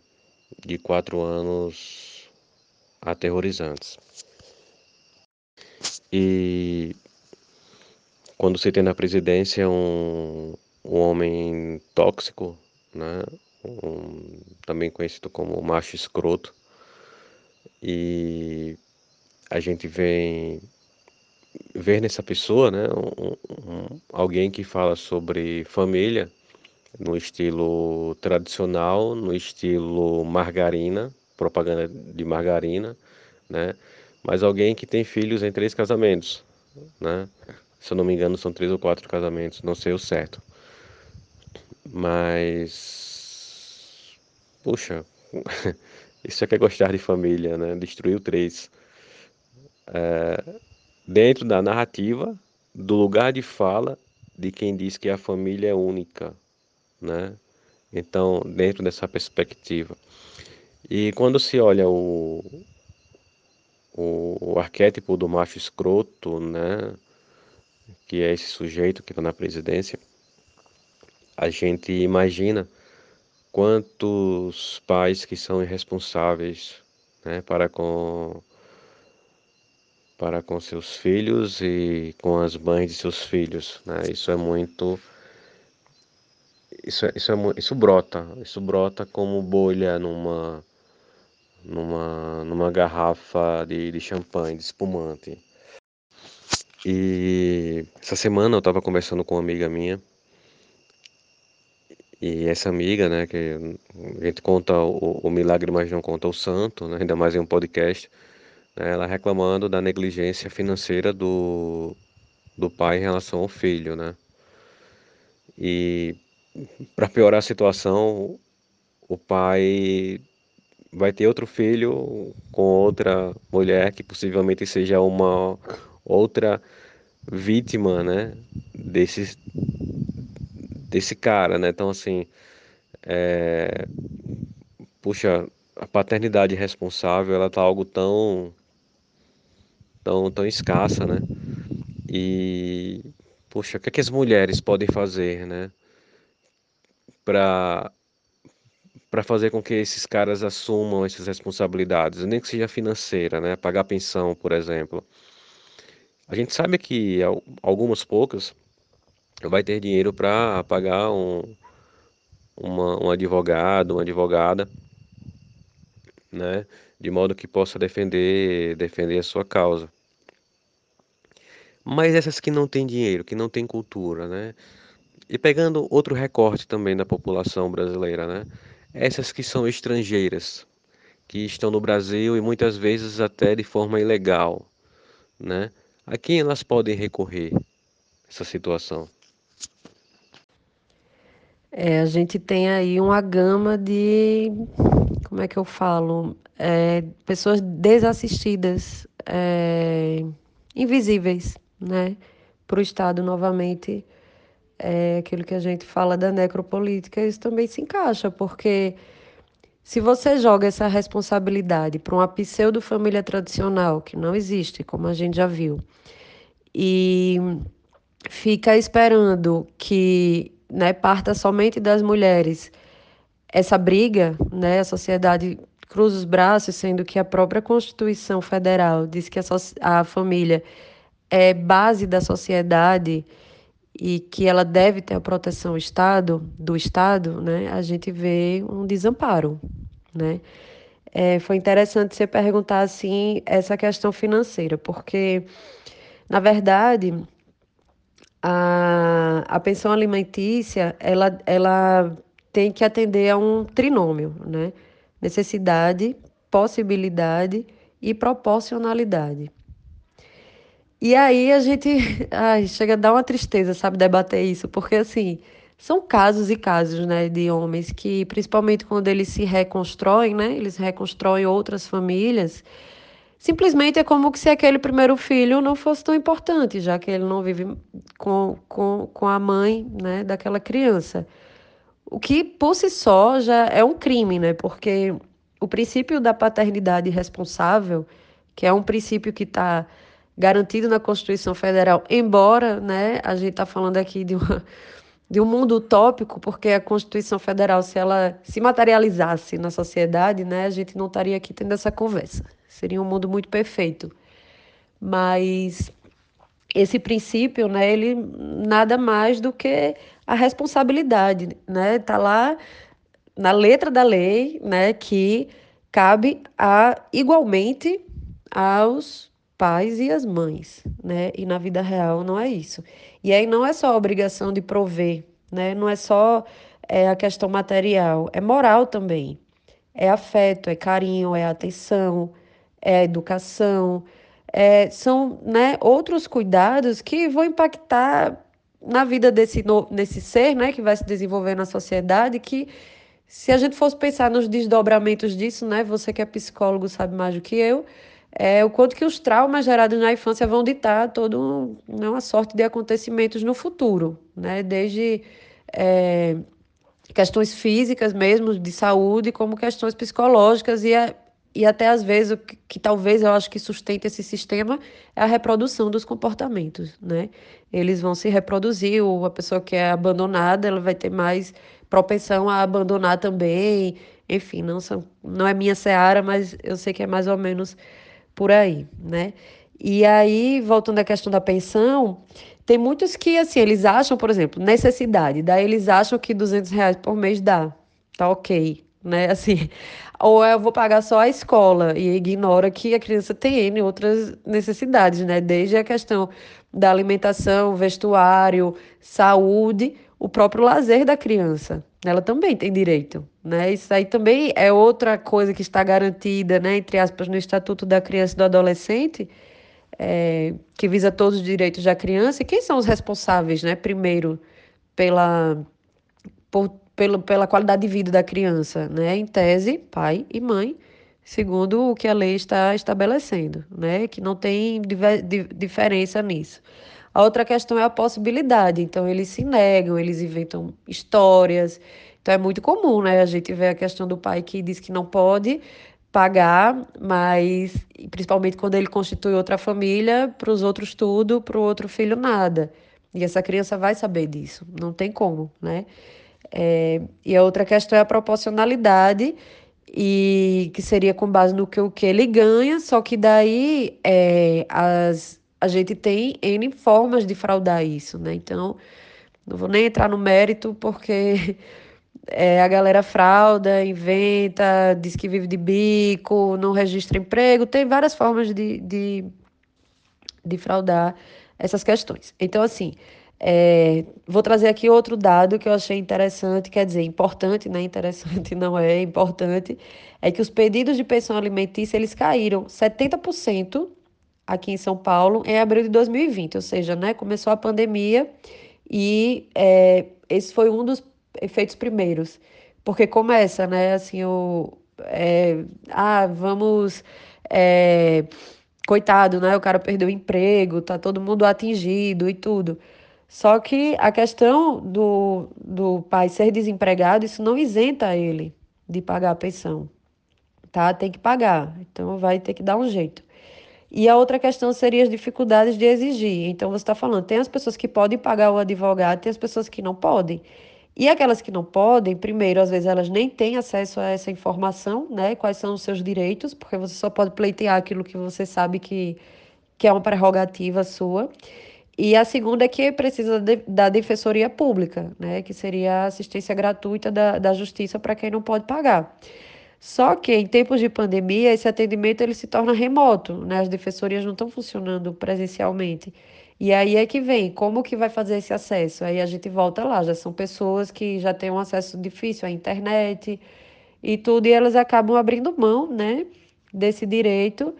De quatro anos aterrorizantes. E quando você tem na presidência um, um homem tóxico, né? Um, também conhecido como macho escroto, e a gente vem ver nessa pessoa, né, um, um, alguém que fala sobre família no estilo tradicional, no estilo margarina, propaganda de margarina, né, mas alguém que tem filhos em três casamentos, né, Se eu não me engano, são três ou quatro casamentos, não sei o certo. Mas. Puxa, isso é que é gostar de família, né? Destruiu três. É, dentro da narrativa, do lugar de fala de quem diz que a família é única, né? Então, dentro dessa perspectiva. E quando se olha o, o, o arquétipo do macho escroto, né? Que é esse sujeito que está na presidência, a gente imagina quantos pais que são irresponsáveis né, para com para com seus filhos e com as mães de seus filhos. Né? Isso é muito. Isso, é, isso, é, isso brota, isso brota como bolha numa, numa, numa garrafa de, de champanhe, de espumante. E essa semana eu estava conversando com uma amiga minha, e essa amiga, né, que a gente conta o, o milagre, mas não conta o santo, né, ainda mais em um podcast, né, ela reclamando da negligência financeira do, do pai em relação ao filho, né? E para piorar a situação, o pai vai ter outro filho com outra mulher que possivelmente seja uma outra vítima, né, desse desse cara, né? Então assim, é, puxa, a paternidade responsável, ela tá algo tão tão, tão escassa, né? E, poxa, o que, é que as mulheres podem fazer, né? Para para fazer com que esses caras assumam essas responsabilidades, nem que seja financeira, né? Pagar pensão, por exemplo. A gente sabe que algumas poucas vai ter dinheiro para pagar um, uma, um advogado, uma advogada, né? De modo que possa defender, defender a sua causa. Mas essas que não têm dinheiro, que não têm cultura, né? E pegando outro recorte também da população brasileira, né? Essas que são estrangeiras, que estão no Brasil e muitas vezes até de forma ilegal, né? A quem elas podem recorrer essa situação? É, a gente tem aí uma gama de, como é que eu falo, é, pessoas desassistidas, é, invisíveis, né, para o Estado novamente. É aquilo que a gente fala da necropolítica, isso também se encaixa, porque se você joga essa responsabilidade para uma pseudo-família tradicional, que não existe, como a gente já viu, e fica esperando que né, parta somente das mulheres essa briga, né, a sociedade cruza os braços, sendo que a própria Constituição Federal diz que a, so a família é base da sociedade e que ela deve ter a proteção do Estado, do Estado, né, a gente vê um desamparo, né. É, foi interessante você perguntar assim essa questão financeira, porque na verdade a, a pensão alimentícia ela, ela tem que atender a um trinômio, né? Necessidade, possibilidade e proporcionalidade. E aí a gente ai, chega a dar uma tristeza, sabe, debater isso, porque assim, são casos e casos, né, de homens que, principalmente quando eles se reconstroem, né, eles reconstroem outras famílias, simplesmente é como se aquele primeiro filho não fosse tão importante, já que ele não vive com, com, com a mãe, né, daquela criança. O que por si só já é um crime, né, porque o princípio da paternidade responsável, que é um princípio que está garantido na Constituição Federal, embora né, a gente está falando aqui de, uma, de um mundo utópico, porque a Constituição Federal, se ela se materializasse na sociedade, né, a gente não estaria aqui tendo essa conversa. Seria um mundo muito perfeito. Mas esse princípio, né, ele nada mais do que a responsabilidade, né? Está lá na letra da lei, né, que cabe a igualmente aos pais e as mães, né? E na vida real não é isso. E aí não é só a obrigação de prover, né? Não é só é, a questão material, é moral também. É afeto, é carinho, é atenção, é educação, é, são né, outros cuidados que vão impactar na vida desse, desse ser né, que vai se desenvolver na sociedade, que se a gente fosse pensar nos desdobramentos disso, né, você que é psicólogo sabe mais do que eu, é o quanto que os traumas gerados na infância vão ditar toda né, uma sorte de acontecimentos no futuro, né, desde é, questões físicas mesmo, de saúde, como questões psicológicas e, a, e até às vezes o que, que, talvez eu acho que sustenta esse sistema é a reprodução dos comportamentos, né? Eles vão se reproduzir, ou a pessoa que é abandonada, ela vai ter mais propensão a abandonar também, enfim, não, são, não é minha seara, mas eu sei que é mais ou menos por aí, né? E aí, voltando à questão da pensão, tem muitos que, assim, eles acham, por exemplo, necessidade, daí eles acham que 200 reais por mês dá, tá ok, né? Assim, ou eu vou pagar só a escola e ignora que a criança tem outras necessidades, né? Desde a questão da alimentação, vestuário, saúde, o próprio lazer da criança. Ela também tem direito, né? Isso aí também é outra coisa que está garantida, né, entre aspas, no Estatuto da Criança e do Adolescente, é, que visa todos os direitos da criança. E quem são os responsáveis, né? Primeiro, pela, por, pela qualidade de vida da criança, né? Em tese, pai e mãe, segundo o que a lei está estabelecendo, né? Que não tem diferença nisso. A outra questão é a possibilidade. Então, eles se negam, eles inventam histórias. Então, é muito comum, né? A gente vê a questão do pai que diz que não pode, pagar, mas principalmente quando ele constitui outra família, para os outros tudo, para o outro filho nada. E essa criança vai saber disso, não tem como, né? É, e a outra questão é a proporcionalidade, e que seria com base no que, o que ele ganha, só que daí é, as, a gente tem N formas de fraudar isso, né? Então, não vou nem entrar no mérito, porque é, a galera frauda, inventa, diz que vive de bico, não registra emprego, tem várias formas de, de, de fraudar essas questões. Então, assim, é, vou trazer aqui outro dado que eu achei interessante, quer dizer, importante, né? Interessante não é, importante, é que os pedidos de pensão alimentícia, eles caíram 70% aqui em São Paulo em abril de 2020, ou seja, né, começou a pandemia e é, esse foi um dos efeitos primeiros. Porque começa, né? Assim, o. É, ah, vamos. É, coitado, né? O cara perdeu o emprego, tá todo mundo atingido e tudo. Só que a questão do, do pai ser desempregado, isso não isenta ele de pagar a pensão. Tá? Tem que pagar. Então vai ter que dar um jeito. E a outra questão seria as dificuldades de exigir. Então você está falando, tem as pessoas que podem pagar o advogado, tem as pessoas que não podem. E aquelas que não podem, primeiro, às vezes elas nem têm acesso a essa informação, né? Quais são os seus direitos, porque você só pode pleitear aquilo que você sabe que, que é uma prerrogativa sua. E a segunda é que precisa de, da defensoria pública, né? Que seria a assistência gratuita da, da justiça para quem não pode pagar. Só que em tempos de pandemia, esse atendimento ele se torna remoto, né? As defensorias não estão funcionando presencialmente. E aí é que vem, como que vai fazer esse acesso? Aí a gente volta lá, já são pessoas que já têm um acesso difícil à internet e tudo, e elas acabam abrindo mão, né, desse direito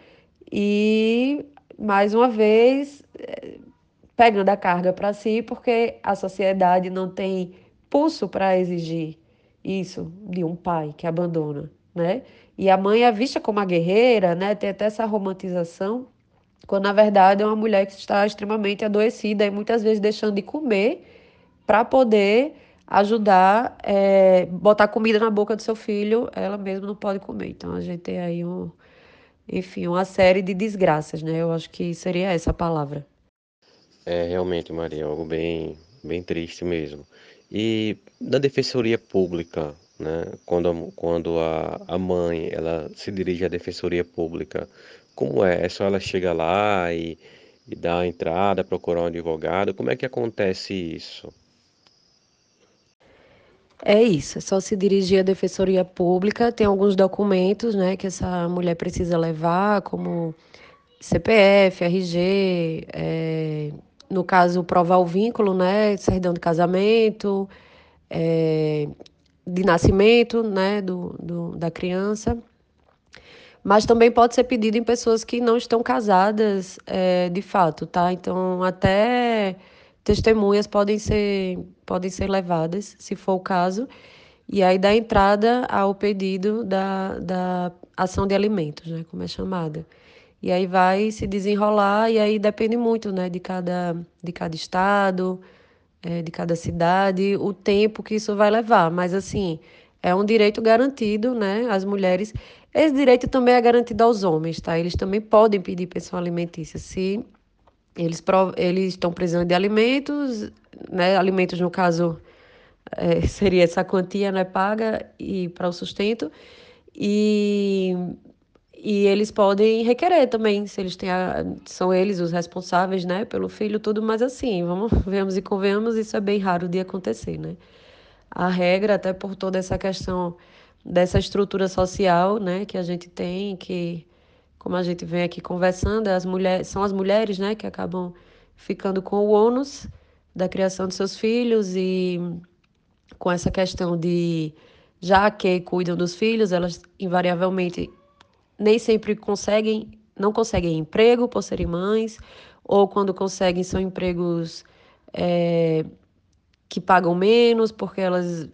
e, mais uma vez, eh, pegando a carga para si, porque a sociedade não tem pulso para exigir isso de um pai que abandona, né? E a mãe é vista como a guerreira, né? Tem até essa romantização quando na verdade é uma mulher que está extremamente adoecida e muitas vezes deixando de comer para poder ajudar, é, botar comida na boca do seu filho, ela mesma não pode comer. Então a gente tem aí um, enfim, uma série de desgraças, né? Eu acho que seria essa a palavra. É realmente, Maria, algo bem, bem triste mesmo. E na defensoria pública, né? Quando, quando a, a mãe ela se dirige à defensoria pública, como é? É só ela chega lá e, e dá a entrada, procurar um advogado? Como é que acontece isso? É isso, é só se dirigir à defensoria pública, tem alguns documentos, né, que essa mulher precisa levar, como CPF, RG, é, no caso, provar o vínculo, né, certidão de casamento, é, de nascimento, né, do, do, da criança, mas também pode ser pedido em pessoas que não estão casadas é, de fato, tá? Então, até testemunhas podem ser, podem ser levadas, se for o caso, e aí dá entrada ao pedido da, da ação de alimentos, né, como é chamada. E aí vai se desenrolar, e aí depende muito né, de, cada, de cada estado, é, de cada cidade, o tempo que isso vai levar. Mas, assim, é um direito garantido né, às mulheres. Esse direito também é garantido aos homens, tá? Eles também podem pedir pensão alimentícia se eles, eles estão precisando de alimentos, né? Alimentos, no caso, é, seria essa quantia né, paga e para o sustento. E, e eles podem requerer também, se eles têm a, são eles os responsáveis, né, pelo filho, tudo, mas assim, vamos, vemos e convenhamos, isso é bem raro de acontecer, né? A regra, até por toda essa questão dessa estrutura social, né, que a gente tem, que como a gente vem aqui conversando, as mulheres, são as mulheres, né, que acabam ficando com o ônus da criação de seus filhos e com essa questão de já que cuidam dos filhos, elas invariavelmente nem sempre conseguem, não conseguem emprego por serem mães, ou quando conseguem são empregos é, que pagam menos, porque elas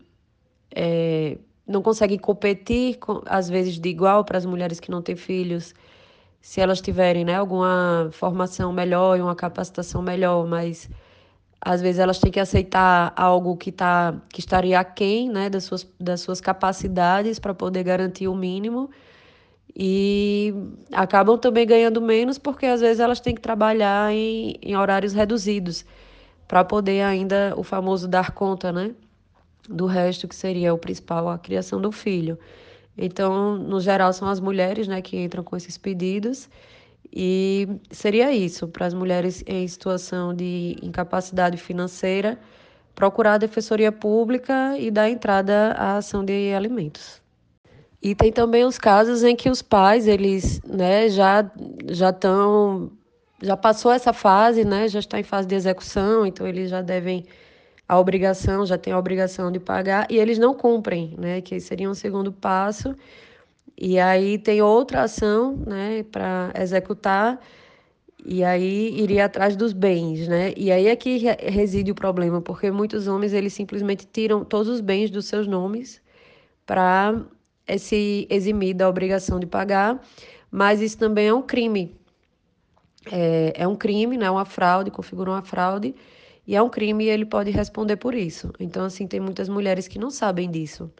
é, não conseguem competir, com, às vezes, de igual para as mulheres que não têm filhos, se elas tiverem né, alguma formação melhor e uma capacitação melhor, mas às vezes elas têm que aceitar algo que, tá, que estaria aquém né, das, suas, das suas capacidades para poder garantir o mínimo. E acabam também ganhando menos porque às vezes elas têm que trabalhar em, em horários reduzidos para poder ainda o famoso dar conta, né? Do resto que seria o principal, a criação do filho. Então, no geral, são as mulheres né, que entram com esses pedidos. E seria isso, para as mulheres em situação de incapacidade financeira, procurar a defensoria pública e dar entrada à ação de alimentos. E tem também os casos em que os pais, eles, né, já já estão já passou essa fase, né, já está em fase de execução, então eles já devem a obrigação, já tem a obrigação de pagar e eles não cumprem, né, que seria um segundo passo e aí tem outra ação, né, para executar, e aí iria atrás dos bens, né? E aí é que reside o problema, porque muitos homens eles simplesmente tiram todos os bens dos seus nomes para se eximir da obrigação de pagar, mas isso também é um crime. É, é um crime, né? Uma fraude, configura uma fraude, e é um crime e ele pode responder por isso. Então, assim, tem muitas mulheres que não sabem disso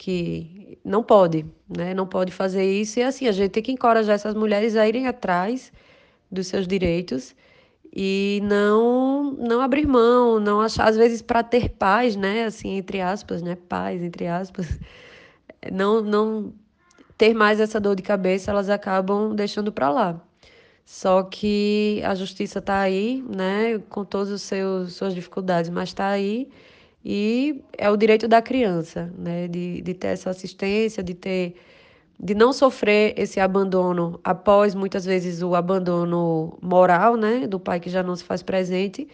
que não pode, né? Não pode fazer isso. E assim, a gente tem que encorajar essas mulheres a irem atrás dos seus direitos e não não abrir mão, não achar às vezes para ter paz, né? Assim, entre aspas, né? Paz, entre aspas. Não não ter mais essa dor de cabeça, elas acabam deixando para lá. Só que a justiça está aí, né? Com todas as suas dificuldades, mas está aí e é o direito da criança, né, de, de ter essa assistência, de ter de não sofrer esse abandono após muitas vezes o abandono moral, né, do pai que já não se faz presente,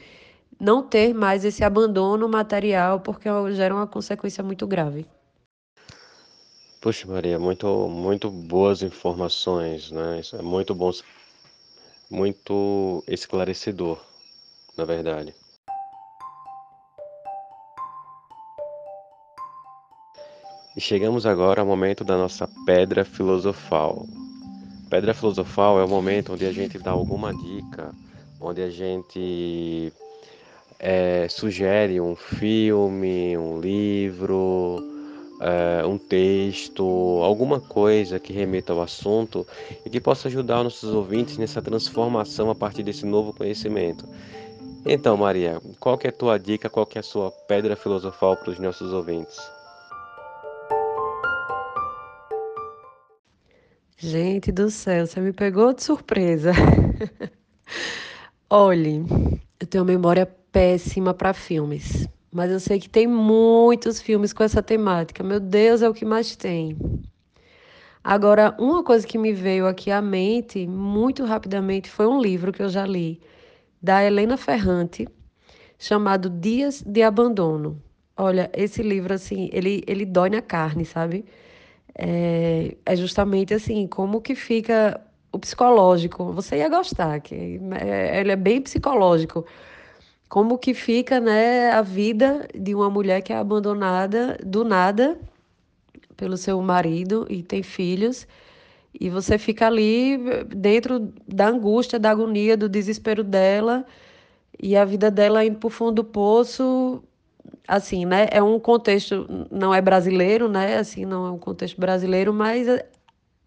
não ter mais esse abandono material, porque gera uma consequência muito grave. Poxa, Maria, muito, muito boas informações, né? Isso é muito bom, muito esclarecedor, na verdade. E chegamos agora ao momento da nossa pedra filosofal. Pedra filosofal é o momento onde a gente dá alguma dica, onde a gente é, sugere um filme, um livro, é, um texto, alguma coisa que remeta ao assunto e que possa ajudar nossos ouvintes nessa transformação a partir desse novo conhecimento. Então, Maria, qual é a tua dica, qual é a sua pedra filosofal para os nossos ouvintes? Gente do céu, você me pegou de surpresa. Olhe, eu tenho memória péssima para filmes, mas eu sei que tem muitos filmes com essa temática. Meu Deus, é o que mais tem. Agora, uma coisa que me veio aqui à mente muito rapidamente foi um livro que eu já li, da Helena Ferrante, chamado Dias de Abandono. Olha, esse livro, assim, ele, ele dói na carne, sabe? é, é justamente assim, como que fica o psicológico. Você ia gostar, que é, ele é bem psicológico. Como que fica, né, a vida de uma mulher que é abandonada do nada pelo seu marido e tem filhos, e você fica ali dentro da angústia, da agonia, do desespero dela, e a vida dela indo para o fundo do poço, assim, né? É um contexto, não é brasileiro, né? Assim, não é um contexto brasileiro, mas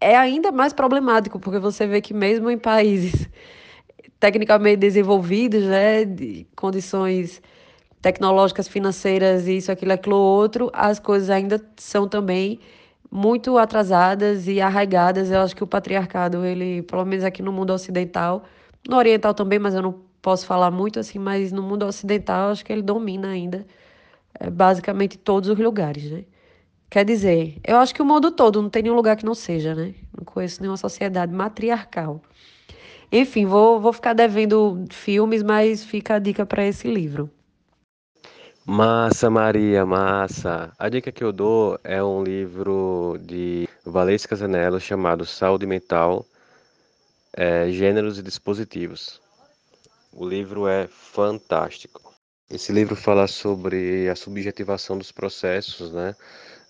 é ainda mais problemático, porque você vê que mesmo em países tecnicamente desenvolvidos, né, de condições tecnológicas, financeiras, isso, aquilo, aquilo outro, as coisas ainda são também muito atrasadas e arraigadas. Eu acho que o patriarcado, ele, pelo menos aqui no mundo ocidental, no oriental também, mas eu não posso falar muito assim, mas no mundo ocidental, acho que ele domina ainda é, basicamente todos os lugares, né? Quer dizer, eu acho que o mundo todo, não tem nenhum lugar que não seja, né? Não conheço nenhuma sociedade matriarcal. Enfim, vou, vou ficar devendo filmes, mas fica a dica para esse livro. Massa, Maria, massa. A dica que eu dou é um livro de Valesca Casanello chamado Saúde Mental, é, Gêneros e Dispositivos. O livro é fantástico. Esse livro fala sobre a subjetivação dos processos, né?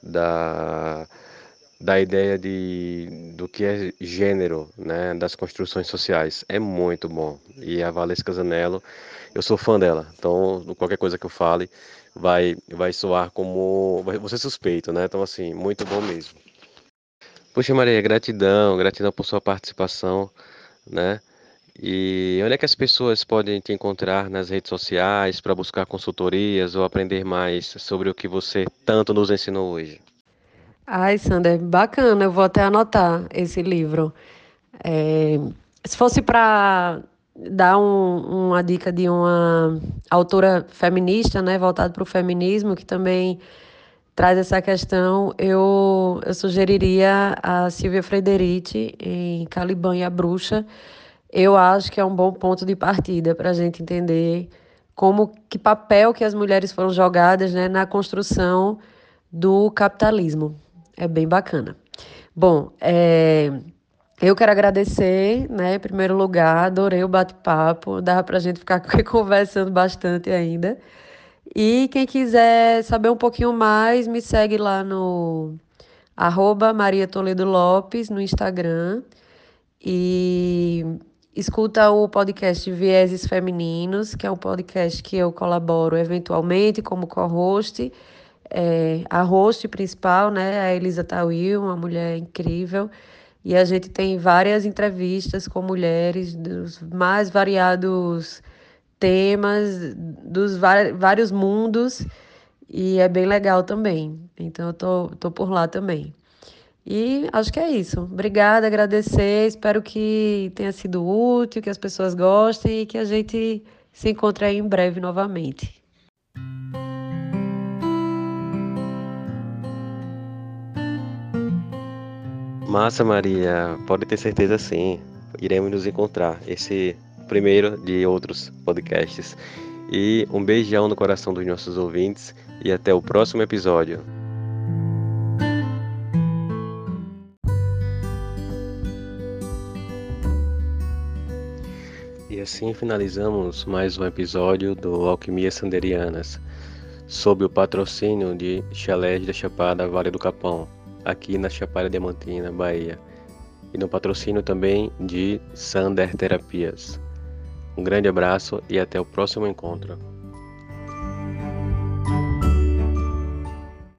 da, da ideia de, do que é gênero, né, das construções sociais. É muito bom. E a Valesca Zanello, eu sou fã dela, então qualquer coisa que eu fale vai, vai soar como. Você suspeito, né? Então, assim, muito bom mesmo. Puxa, Maria, gratidão, gratidão por sua participação, né? E onde é que as pessoas podem te encontrar nas redes sociais para buscar consultorias ou aprender mais sobre o que você tanto nos ensinou hoje? Ai, Sander, bacana, eu vou até anotar esse livro. É, se fosse para dar um, uma dica de uma autora feminista, né, voltada para o feminismo, que também traz essa questão, eu, eu sugeriria a Silvia Frederici em Caliban e a Bruxa, eu acho que é um bom ponto de partida para a gente entender como que papel que as mulheres foram jogadas né, na construção do capitalismo. É bem bacana. Bom, é, eu quero agradecer, né, em primeiro lugar, adorei o bate-papo, dava para a gente ficar conversando bastante ainda. E quem quiser saber um pouquinho mais, me segue lá no arroba Maria Toledo Lopes no Instagram. E escuta o podcast Vieses Femininos, que é um podcast que eu colaboro eventualmente como co-host. É, a host principal, né, a Elisa Tawil, uma mulher incrível. E a gente tem várias entrevistas com mulheres dos mais variados temas, dos vários mundos. E é bem legal também. Então eu tô, tô por lá também. E acho que é isso. Obrigada, agradecer. Espero que tenha sido útil, que as pessoas gostem e que a gente se encontre aí em breve novamente. Massa, Maria. Pode ter certeza sim. Iremos nos encontrar. Esse primeiro de outros podcasts. E um beijão no coração dos nossos ouvintes e até o próximo episódio. E assim finalizamos mais um episódio do Alquimia Sanderianas, sob o patrocínio de Chalés da Chapada Vale do Capão, aqui na Chapada Diamantina, Bahia, e no patrocínio também de Sander Terapias. Um grande abraço e até o próximo encontro.